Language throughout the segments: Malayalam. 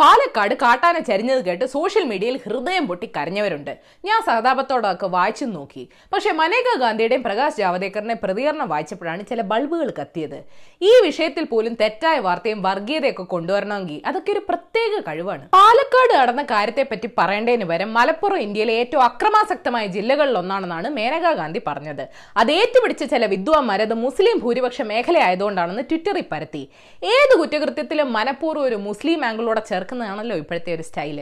പാലക്കാട് കാട്ടാന ചരിഞ്ഞത് കേട്ട് സോഷ്യൽ മീഡിയയിൽ ഹൃദയം പൊട്ടി കരഞ്ഞവരുണ്ട്. ഞാൻ സഹതാപത്തോടൊക്കെ വായിച്ചു നോക്കി. പക്ഷെ മനേക ഗാന്ധിയുടെയും പ്രകാശ് ജാവദേക്കറിന്റെ പ്രതികരണം വായിച്ചപ്പോഴാണ് ചില ബൾബുകൾ കത്തിയത്. ഈ വിഷയത്തിൽ പോലും തെറ്റായ വാർത്തയും വർഗീയതയൊക്കെ കൊണ്ടുവരണമെങ്കിൽ അതൊക്കെ ഒരു പ്രത്യേക കഴിവാണ്. പാലക്കാട് നടന്ന കാര്യത്തെ പറ്റി പറയേണ്ടതിന് പകരം മലപ്പുറം ഇന്ത്യയിലെ ഏറ്റവും അക്രമാസക്തമായ ജില്ലകളിൽ ഒന്നാണെന്നാണ് മേനകാ ഗാന്ധി പറഞ്ഞത്. അത് ഏറ്റുപിടിച്ച ചില വിദ്വാൻമാർ അത് മുസ്ലിം ഭൂരിപക്ഷ മേഖലയായതുകൊണ്ടാണെന്ന് ട്വിറ്ററിൽ പരത്തി. ഏത് കുറ്റകൃത്യത്തിലും മനഃപൂർവം ഒരു മുസ്ലിം ആംഗിളോടെ ചേർക്കുന്നതാണല്ലോ ഇപ്പോഴത്തെ ഒരു സ്റ്റൈൽ.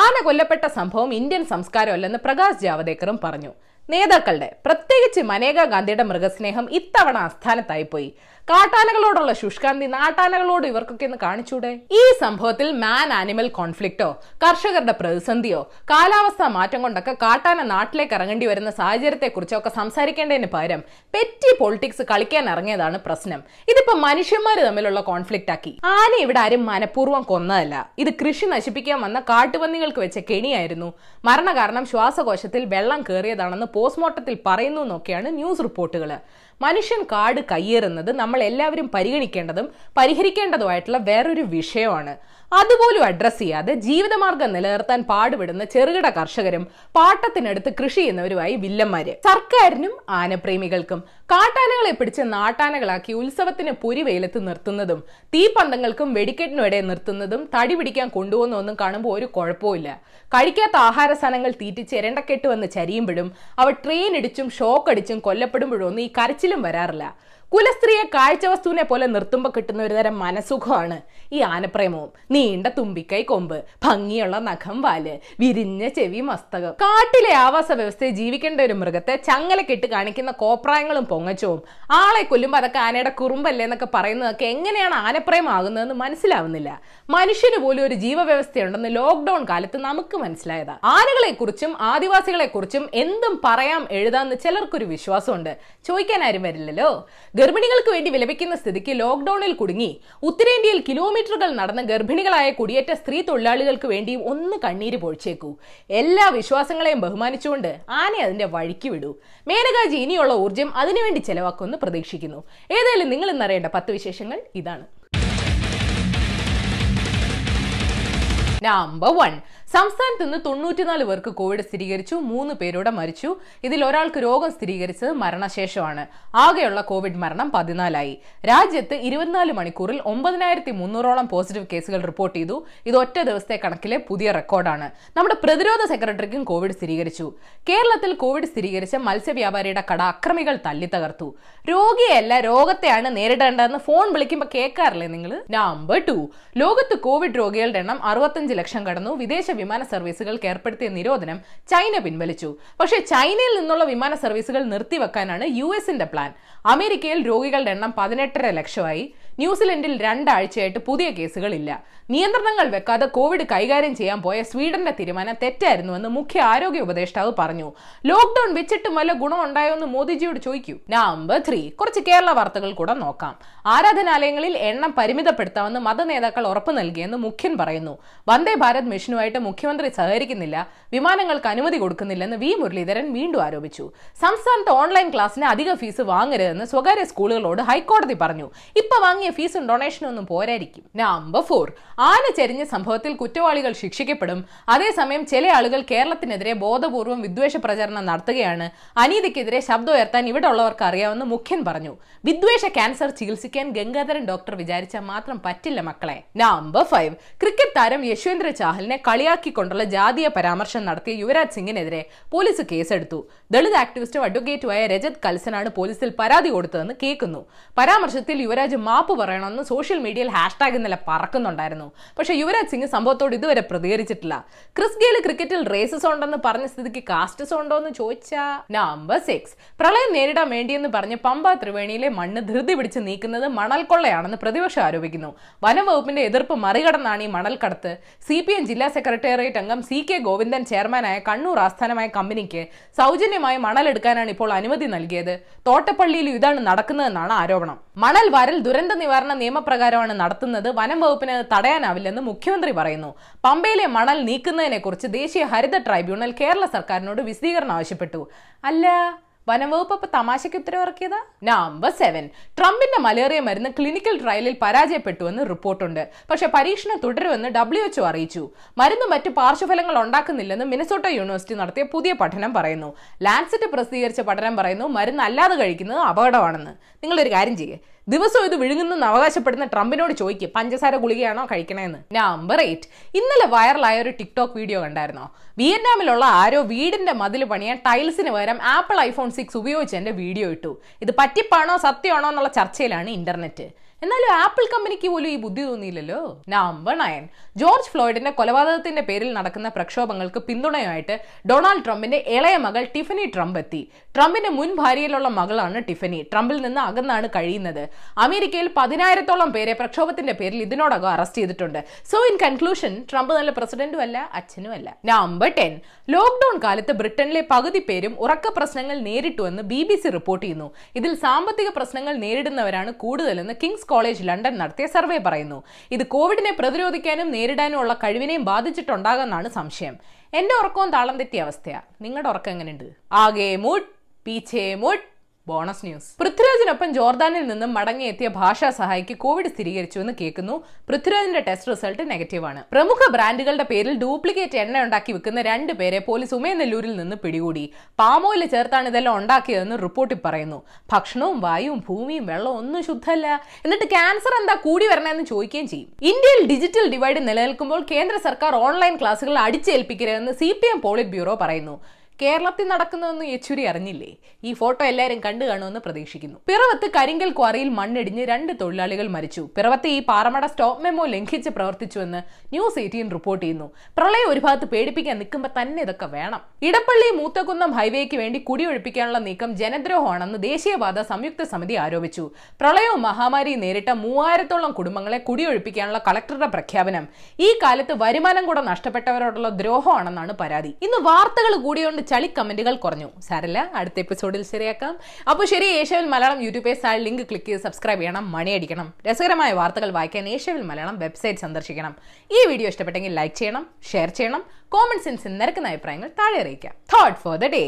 ആന കൊല്ലപ്പെട്ട സംഭവം ഇന്ത്യൻ സംസ്കാരമല്ലെന്ന് പ്രകാശ് ജാവദേക്കറും പറഞ്ഞു. നേതാക്കളുടെ പ്രത്യേകിച്ച് മനേകാ ഗാന്ധിയുടെ മൃഗസ്നേഹം ഇത്തവണ ആസ്ഥാനത്തായിപ്പോയി. കാട്ടാനകളോടുള്ള ശുഷ്കാന്തി നാട്ടാനകളോട് ഇവർക്കൊക്കെ ഒന്ന് കാണിച്ചൂടെ? ഈ സംഭവത്തിൽ മാൻ ആനിമൽ കോൺഫ്ലിക്റ്റോ കർഷകരുടെ പ്രതിസന്ധിയോ കാലാവസ്ഥാ മാറ്റം കൊണ്ടൊക്കെ കാട്ടാന നാട്ടിലേക്ക് ഇറങ്ങേണ്ടി വരുന്ന സാഹചര്യത്തെക്കുറിച്ചോ ഒക്കെ സംസാരിക്കേണ്ടതിന് പകരം പെറ്റി പൊളിറ്റിക്സ് കളിക്കാൻ ഇറങ്ങിയതാണ് പ്രശ്നം. ഇതിപ്പോ മനുഷ്യന്മാര് തമ്മിലുള്ള കോൺഫ്ലിക്റ്റ് ആക്കി. ആന ഇവിടെ ആരും മനഃപൂർവം കൊന്നതല്ല. ഇത് കൃഷി നശിപ്പിക്കാൻ വന്ന കാട്ടുപന്നികൾക്ക് വെച്ച കെണിയായിരുന്നു. മരണകാരണം ശ്വാസകോശത്തിൽ വെള്ളം കയറിയതാണെന്ന് പോസ്റ്റ്മോർട്ടത്തിൽ പറയുന്നു എന്നൊക്കെയാണ് ന്യൂസ് റിപ്പോർട്ടുകൾ മനുഷ്യൻ കാട് കയ്യേറുന്നത് നമ്മൾ എല്ലാവരും പരിഗണിക്കേണ്ടതും പരിഹരിക്കേണ്ടതുമായിട്ടുള്ള വേറൊരു വിഷയമാണ്. അതുപോലും അഡ്രസ്സ് ചെയ്യാതെ ജീവിതമാർഗം നിലനിർത്താൻ പാടുപെടുന്ന ചെറുകിട കർഷകരും പാട്ടത്തിനടുത്ത് കൃഷി ചെയ്യുന്നവരുമായി വില്ലന്മാര്. സർക്കാരിനും ആനപ്രേമികൾക്കും കാട്ടാനകളെ പിടിച്ച് നാട്ടാനകളാക്കി ഉത്സവത്തിന് പുരിവെയിലത്ത് നിർത്തുന്നതും തീപ്പന്തങ്ങൾക്കും വെടിക്കെട്ടിനും ഇടയിൽ നിർത്തുന്നതും തടി പിടിക്കാൻ കൊണ്ടുപോകുന്നൊന്നും കാണുമ്പോൾ ഒരു കുഴപ്പമില്ല കഴിക്കാത്ത ആഹാര സാധനങ്ങൾ തീറ്റിച്ച് ഇരണ്ടക്കെട്ട് വന്ന് ചരിയുമ്പോഴും അവ ട്രെയിൻ ഇടിച്ചും ഷോക്ക് അടിച്ചും കൊല്ലപ്പെടുമ്പോഴും ഒന്നും ഈ suelen vararla. കുലസ്ത്രീയെ കാഴ്ചവസ്തുവിനെ പോലെ നിർത്തുമ്പോൾ കിട്ടുന്ന ഒരു തരം മനസുഖമാണ് ഈ ആനപ്രേമവും നീണ്ട തുമ്പിക്കൈ കൊമ്പ് ഭംഗിയുള്ള നഖം വാൽ വിരിഞ്ഞ ചെവി മസ്തകം. കാട്ടിലെ ആവാസ വ്യവസ്ഥയിൽ ജീവിക്കേണ്ട ഒരു മൃഗത്തെ ചങ്ങലക്കിട്ട് കാണിക്കുന്ന കോപ്രായങ്ങളും പൊങ്ങച്ചവും ആളെ കൊല്ലുമ്പോൾ അതൊക്കെ ആനയുടെ കുറുമ്പല്ലേ എന്നൊക്കെ പറയുന്നതൊക്കെ എങ്ങനെയാണ് ആനപ്രേമാകുന്നതെന്ന് മനസ്സിലാവുന്നില്ല. മനുഷ്യന് പോലും ഒരു ജീവവ്യവസ്ഥയുണ്ടെന്ന് ലോക്ക്ഡൌൺ കാലത്ത് നമുക്ക് മനസ്സിലായതാ. ആനകളെക്കുറിച്ചും ആദിവാസികളെക്കുറിച്ചും ആദിവാസികളെ കുറിച്ചും എന്തും പറയാം എഴുതാന്ന് ചിലർക്കൊരു വിശ്വാസമുണ്ട്. ചോദിക്കാൻ ആരും വരില്ലല്ലോ? ഗർഭിണികൾക്ക് വേണ്ടി വിലപിക്കുന്ന സ്ഥിതിക്ക് ലോക്ക്ഡൌണിൽ കുടുങ്ങി. ഉത്തരേന്ത്യയിൽ കിലോമീറ്ററുകൾ നടന്ന ഗർഭിണികളായ കുടിയേറ്റ സ്ത്രീ തൊഴിലാളികൾക്ക് വേണ്ടി ഒന്ന് കണ്ണീര് പൊഴിച്ചേക്കൂ. എല്ലാ വിശ്വാസങ്ങളെയും ബഹുമാനിച്ചുകൊണ്ട് ആനെ അതിന്റെ വഴിക്ക് വിടൂ. മേനകാജി ഇനിയുള്ള ഊർജം അതിനുവേണ്ടി ചെലവാക്കുമെന്ന് പ്രതീക്ഷിക്കുന്നു. ഏതായാലും നിങ്ങൾ ഇന്നറിയേണ്ട പത്ത് വിശേഷങ്ങൾ ഇതാണ്. നമ്പർ വൺ സംസ്ഥാനത്ത് നിന്ന് തൊണ്ണൂറ്റിനാല് പേർക്ക് കോവിഡ് സ്ഥിരീകരിച്ചു മൂന്ന് പേരോടെ മരിച്ചു. ഇതിൽ ഒരാൾക്ക് രോഗം സ്ഥിരീകരിച്ചത് മരണശേഷമാണ്. ആകെയുള്ള കോവിഡ് മരണം പതിനാലായി. രാജ്യത്ത് ഇരുപത്തിനാല് മണിക്കൂറിൽ ഒമ്പതിനായിരത്തി മുന്നൂറോളം പോസിറ്റീവ് കേസുകൾ റിപ്പോർട്ട് ചെയ്തു. ഇത് ഒറ്റ ദിവസത്തെ കണക്കിലെ പുതിയ റെക്കോർഡാണ്. നമ്മുടെ പ്രതിരോധ സെക്രട്ടറിക്കും കോവിഡ് സ്ഥിരീകരിച്ചു. കേരളത്തിൽ കോവിഡ് സ്ഥിരീകരിച്ച മത്സ്യവ്യാപാരിയുടെ കട അക്രമികൾ തല്ലി തകർത്തു. രോഗിയല്ല രോഗത്തെയാണ് നേരിടേണ്ടതെന്ന് ഫോൺ വിളിക്കുമ്പോൾ കേൾക്കാറില്ലേ നിങ്ങൾ നമ്പർ ടു ലോകത്ത് കോവിഡ് രോഗികളുടെ എണ്ണം അറുപത്തഞ്ച് ലക്ഷം കടന്നു. വിദേശ വിമാന സർവീസുകൾക്ക് ഏർപ്പെടുത്തിയ നിരോധനം ചൈന പിൻവലിച്ചു. പക്ഷേ ചൈനയിൽ നിന്നുള്ള വിമാന സർവീസുകൾ നിർത്തിവെക്കാനാണ് യു എസിന്റെ പ്ലാൻ. അമേരിക്കയിൽ രോഗികളുടെ എണ്ണം പതിനെട്ടര ലക്ഷമായി. ന്യൂസിലൻഡിൽ രണ്ടാഴ്ചയായിട്ട് പുതിയ കേസുകളില്ല. നിയന്ത്രണങ്ങൾ വെക്കാതെ കോവിഡ് കൈകാര്യം ചെയ്യാൻ പോയ സ്വീഡന്റെ തീരുമാനം തെറ്റായിരുന്നുവെന്ന് മുഖ്യ ആരോഗ്യ ഉപദേഷ്ടാവ് പറഞ്ഞു. ലോക്ക്ഡൌൺ വെച്ചിട്ടും വല്ല ഗുണം ഉണ്ടായോ എന്ന് മോദിജിയോട് ചോദിക്കൂ. Number three. കുറച്ച് കേരള വാർത്തകൾ കൂടെ നോക്കാം. ആരാധനാലയങ്ങളിൽ എണ്ണം പരിമിതപ്പെടുത്താമെന്ന് മത നേതാക്കൾ ഉറപ്പു നൽകിയെന്ന് മുഖ്യൻ പറയുന്നു. വന്ദേ ഭാരത് മിഷനുമായിട്ട് മുഖ്യമന്ത്രി സഹകരിക്കുന്നില്ല. വിമാനങ്ങൾക്ക് അനുമതി കൊടുക്കുന്നില്ലെന്ന് വി മുരളീധരൻ വീണ്ടും ആരോപിച്ചു. സംസ്ഥാനത്ത് ഓൺലൈൻ ക്ലാസ്സിന് അധിക ഫീസ് വാങ്ങരുതെന്ന് സ്വകാര്യ സ്കൂളുകളോട് ഹൈക്കോടതി പറഞ്ഞു. ഇപ്പൊ വാങ്ങിയ ഫീസും ഡൊണേഷനും ഒന്നും പോരായിരിക്കും. Number four. ആന ചെരിഞ്ഞ സംഭവത്തിൽ കുറ്റവാളികൾ ശിക്ഷിക്കപ്പെടും. അതേസമയം ചില ആളുകൾ കേരളത്തിനെതിരെ ബോധപൂർവം വിദ്വേഷ പ്രചരണം നടത്തുകയാണ്. അനീതിക്കെതിരെ ശബ്ദം ഉയർത്താൻ ഇവിടെ ഉള്ളവർക്ക് അറിയാമെന്ന് മുഖ്യൻ പറഞ്ഞു. വിദ്വേഷ ക്യാൻസർ ചികിത്സിക്കാൻ ഗംഗാധരൻ ഡോക്ടർ വിചാരിച്ചാൽ മാത്രം പറ്റില്ല മക്കളെ. നമ്പർ ഫൈവ് ക്രിക്കറ്റ് താരം യശ്വന്ദ്ര ചാഹലിനെ കളിയാക്കിക്കൊണ്ടുള്ള ജാതീയ പരാമർശം നടത്തിയ യുവരാജ് സിംഗിനെതിരെ പോലീസ് കേസെടുത്തു. ദളിത് ആക്ടിവിസ്റ്റും അഡ്വക്കേറ്റുമായ രജത് കൽസനാണ് പോലീസിൽ പരാതി കൊടുത്തതെന്ന് കേൾക്കുന്നു. പരാമർശത്തിൽ യുവരാജ് മാപ്പ് പറയണമെന്ന് സോഷ്യൽ മീഡിയയിൽ ഹാഷ്ടാഗ് ഇന്നലെ പറക്കുന്നുണ്ടായിരുന്നു. പക്ഷേ യുവരാജ് സിംഗ് സംഭവത്തോട് ഇതുവരെ പ്രതികരിച്ചിട്ടില്ല. ക്രിസ് ഗെയിൽ ക്രിക്കറ്റിൽ റേസസ് ഉണ്ടെന്ന് പറഞ്ഞ സ്ഥിതിക്ക് കാസ്റ്റസ് ഉണ്ടോ എന്ന് ചോദിച്ചാ നമ്പർ സിക്സ് പ്രളയം നേരിടാൻ വേണ്ടിയെന്ന് പറഞ്ഞ് പമ്പ ത്രിവേണിയിലെ മണ്ണ് ധൃതി പിടിച്ച് നീക്കുന്നത് മണൽ കൊള്ളയാണെന്ന് പ്രതിപക്ഷം ആരോപിക്കുന്നു. വനംവകുപ്പിന്റെ എതിർപ്പ് മറികടന്നാണ് ഈ മണൽ കടത്ത്. സി പി എം ജില്ലാ സെക്രട്ടേറിയറ്റ് അംഗം സി കെ ഗോവിന്ദൻ ചെയർമാനായ കണ്ണൂർ ആസ്ഥാനമായ കമ്പനിക്ക് സൗജന്യമായി മണൽ എടുക്കാനാണ് ഇപ്പോൾ അനുമതി നൽകിയത്. തോട്ടപ്പള്ളിയിലും ഇതാണ് നടക്കുന്നതെന്നാണ് ആരോപണം. മണൽ വരൽ ദുരന്ത നിവാരണ നിയമപ്രകാരമാണ് നടത്തുന്നത്. വനം വകുപ്പിന് അത് തടയാനാവില്ലെന്ന് മുഖ്യമന്ത്രി പറയുന്നു. പമ്പയിലെ മണൽ നീക്കുന്നതിനെ കുറിച്ച് ദേശീയ ഹരിത ട്രൈബ്യൂണൽ കേരള സർക്കാരിനോട് വിശദീകരണം ആവശ്യപ്പെട്ടു. അല്ല വനംവകുപ്പ് ഇപ്പൊ തമാശയ്ക്ക് ഉത്തരവിറക്കിയതാ? നമ്പർ സെവൻ ട്രംപിന്റെ മലേറിയ മരുന്ന് ക്ലിനിക്കൽ ട്രയലിൽ പരാജയപ്പെട്ടുവെന്ന് റിപ്പോർട്ടുണ്ട്. പക്ഷെ പരീക്ഷണം തുടരുമെന്ന് ഡബ്ല്യു എച്ച്ഒ അറിയിച്ചു. മരുന്ന് മറ്റ് പാർശ്വഫലങ്ങൾ ഉണ്ടാക്കുന്നില്ലെന്ന് മിനസോട്ട യൂണിവേഴ്സിറ്റി നടത്തിയ പുതിയ പഠനം പറയുന്നു. ലാൻസെറ്റ് പ്രസിദ്ധീകരിച്ച പഠനം പറയുന്നു മരുന്ന് അല്ലാതെ കഴിക്കുന്നത് അപകടമാണെന്ന്. നിങ്ങളൊരു കാര്യം ചെയ്യേ. ദിവസവും ഇത് വിഴുങ്ങുന്നെന്ന് അവകാശപ്പെടുന്ന ട്രംപിനോട് ചോദിക്കുക പഞ്ചസാര ഗുളികയാണോ കഴിക്കണേന്ന്. നമ്പർ എയ്റ്റ് ഇന്നലെ വൈറലായ ഒരു ടിക്ടോക്ക് വീഡിയോ കണ്ടായിരുന്നോ? വിയറ്റ്നാമിലുള്ള ആരോ വീടിന്റെ മതിൽ പണിയാൻ ടൈൽസിന് പകരം ആപ്പിൾ ഐഫോൺ സിക്സ് ഉപയോഗിച്ച് എന്റെ വീഡിയോ ഇട്ടു. ഇത് പറ്റിപ്പാണോ സത്യമാണോ എന്നുള്ള ചർച്ചയിലാണ് ഇന്റർനെറ്റ് എന്നാലും ആപ്പിൾ കമ്പനിക്ക് പോലും ഈ ബുദ്ധി തോന്നിയില്ലല്ലോ? നമ്പർ നയൻ ജോർജ് ഫ്ലോയിഡിന്റെ കൊലപാതകത്തിന്റെ പേരിൽ നടക്കുന്ന പ്രക്ഷോഭങ്ങൾക്ക് പിന്തുണയായിട്ട് ഡൊണാൾഡ് ട്രംപിന്റെ ഇളയ മകൾ ടിഫനി ട്രംപ് എത്തി. ട്രംപിന്റെ മുൻ ഭാര്യയിലുള്ള മകളാണ് ടിഫനി. ട്രംപിൽ നിന്ന് അകന്നാണ് കഴിയുന്നത്. അമേരിക്കയിൽ പതിനായിരത്തോളം പേരെ പ്രക്ഷോഭത്തിന്റെ പേരിൽ ഇതിനോടകം അറസ്റ്റ് ചെയ്തിട്ടുണ്ട്. സോ ഇൻ കൺക്ലൂഷൻ ട്രംപ് നല്ല പ്രസിഡന്റും അല്ല അച്ഛനും അല്ല നമ്പർ ടെൻ ലോക്ക്ഡൌൺ കാലത്ത് ബ്രിട്ടനിലെ പകുതി പേരും ഉറക്ക പ്രശ്നങ്ങൾ നേരിട്ടുവെന്ന് ബി ബി സി റിപ്പോർട്ട് ചെയ്യുന്നു. ഇതിൽ സാമ്പത്തിക പ്രശ്നങ്ങൾ നേരിടുന്നവരാണ് കൂടുതലെന്ന് കിങ്സ് കോളേജ് ലണ്ടൻ നടത്തിയ സർവേ പറയുന്നു. ഇത് കോവിഡിനെ പ്രതിരോധിക്കാനും നേരിടാനും ഉള്ള കഴിവിനെയും ബാധിച്ചിട്ടുണ്ടാകുമെന്നാണ് സംശയം. എന്റെ ഉറക്കവും താളം തെറ്റിയ അവസ്ഥയാ. നിങ്ങളുടെ ഉറക്കം എങ്ങനെയുണ്ട്? ആകെ മുട്ട് പീച്ചേ മുട്ട് ബോണസ് ന്യൂസ് പൃഥ്വിരാജിനൊപ്പം ജോർദാനിൽ നിന്നും മടങ്ങിയെത്തിയ ഭാഷാ സഹായിക്ക് കോവിഡ് സ്ഥിരീകരിച്ചു എന്ന് കേൾക്കുന്നു. പൃഥ്വിരാജിന്റെ ടെസ്റ്റ് റിസൾട്ട് നെഗറ്റീവ് ആണ്. പ്രമുഖ ബ്രാൻഡുകളുടെ പേരിൽ ഡ്യൂപ്ലിക്കേറ്റ് എണ്ണ ഉണ്ടാക്കി വിൽക്കുന്ന രണ്ട് പേരെ പോലീസ് ഉമയനെല്ലൂരിൽ നിന്ന് പിടികൂടി. പാമോയിൽ ചേർത്താണ് ഇതെല്ലാം ഉണ്ടാക്കിയതെന്ന് റിപ്പോർട്ടിൽ പറയുന്നു. ഭക്ഷണവും വായുവും ഭൂമിയും വെള്ളവും ഒന്നും ശുദ്ധമല്ല. എന്നിട്ട് ക്യാൻസർ എന്താ കൂടി വരണമെന്ന് ചോദിക്കുകയും ചെയ്യും. ഇന്ത്യയിൽ ഡിജിറ്റൽ ഡിവൈഡ് നിലനിൽക്കുമ്പോൾ കേന്ദ്ര സർക്കാർ ഓൺലൈൻ ക്ലാസുകൾ അടിച്ചേൽപ്പിക്കരുതെന്ന് C P M polit bureau പറയുന്നു. കേരളത്തിൽ നടക്കുന്നതെന്ന് യെച്ചൂരി അറിഞ്ഞില്ലേ? ഈ ഫോട്ടോ എല്ലാവരും കണ്ടു കാണുമെന്ന് പ്രതീക്ഷിക്കുന്നു. പിറവത്ത് കരിങ്കൽ ക്വാറിയിൽ മണ്ണിടിഞ്ഞ് രണ്ട് തൊഴിലാളികൾ മരിച്ചു. പിറവത്ത് ഈ പാറമട സ്റ്റോപ്പ് മെമ്മോ ലംഘിച്ച് പ്രവർത്തിച്ചുവെന്ന് ന്യൂസ് എയ്റ്റീൻ റിപ്പോർട്ട് ചെയ്യുന്നു. പ്രളയം ഒരു ഭാഗത്ത് പേടിപ്പിക്കാൻ നിൽക്കുമ്പോൾ തന്നെ ഇതൊക്കെ വേണം. ഇടപ്പള്ളി മൂത്തകുന്നം ഹൈവേക്ക് വേണ്ടി കുടിയൊഴിപ്പിക്കാനുള്ള നീക്കം ജനദ്രോഹമാണെന്ന് ദേശീയപാത സംയുക്ത സമിതി ആരോപിച്ചു. പ്രളയവും മഹാമാരിയും നേരിട്ട മൂവായിരത്തോളം കുടുംബങ്ങളെ കുടിയൊഴിപ്പിക്കാനുള്ള കളക്ടറുടെ പ്രഖ്യാപനം. ഈ കാലത്ത് വരുമാനം കൂടെ നഷ്ടപ്പെട്ടവരോടുള്ള ദ്രോഹമാണെന്നാണ് പരാതി. ഇന്ന് വാർത്തകൾ കൂടിയോണ്ട് ചളി കമന്റുകൾ കുറഞ്ഞു. സാരല്ല അടുത്ത എപ്പിസോഡിൽ ശരിയാക്കാം. അപ്പോൾ ശരി ഏഷ്യവിൽ മലയാളം യൂട്യൂബ് പേജ് താഴെ ലിങ്ക് ക്ലിക്ക് ചെയ്ത് സബ്സ്ക്രൈബ് ചെയ്യണം മണിയടിക്കണം രസകരമായ വാർത്തകൾ വായിക്കാൻ ഏഷ്യവിൽ മലയാളം വെബ്സൈറ്റ് സന്ദർശിക്കണം. ഈ വീഡിയോ ഇഷ്ടപ്പെട്ടെങ്കിൽ ലൈക്ക് ചെയ്യണം ഷെയർ ചെയ്യണം. കോമൺ സെൻസിൽ നിരക്കുന്ന അഭിപ്രായങ്ങൾ താഴെ അറിയിക്കാം. Third for the day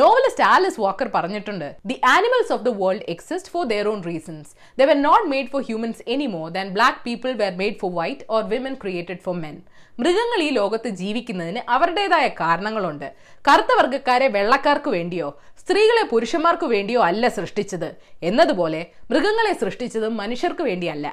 novelist Alice Walker പറഞ്ഞിട്ടുണ്ട് the animals of the world exist for their own reasons they were not made for humans any more than black people were made for white or women created for men മൃഗങ്ങൾ ഈ ലോകത്ത് ജീവിക്കുന്നതിന് അവരുടേതായ കാരണങ്ങളുണ്ട്. കറുത്ത വർഗക്കാരെ വെള്ളക്കാർക്ക് വേണ്ടിയോ സ്ത്രീകളെ പുരുഷന്മാർക്ക് വേണ്ടിയോ അല്ല സൃഷ്ടിച്ചത്. എന്നതുപോലെ മൃഗങ്ങളെ സൃഷ്ടിച്ചത് മനുഷ്യർക്ക് വേണ്ടിയല്ല.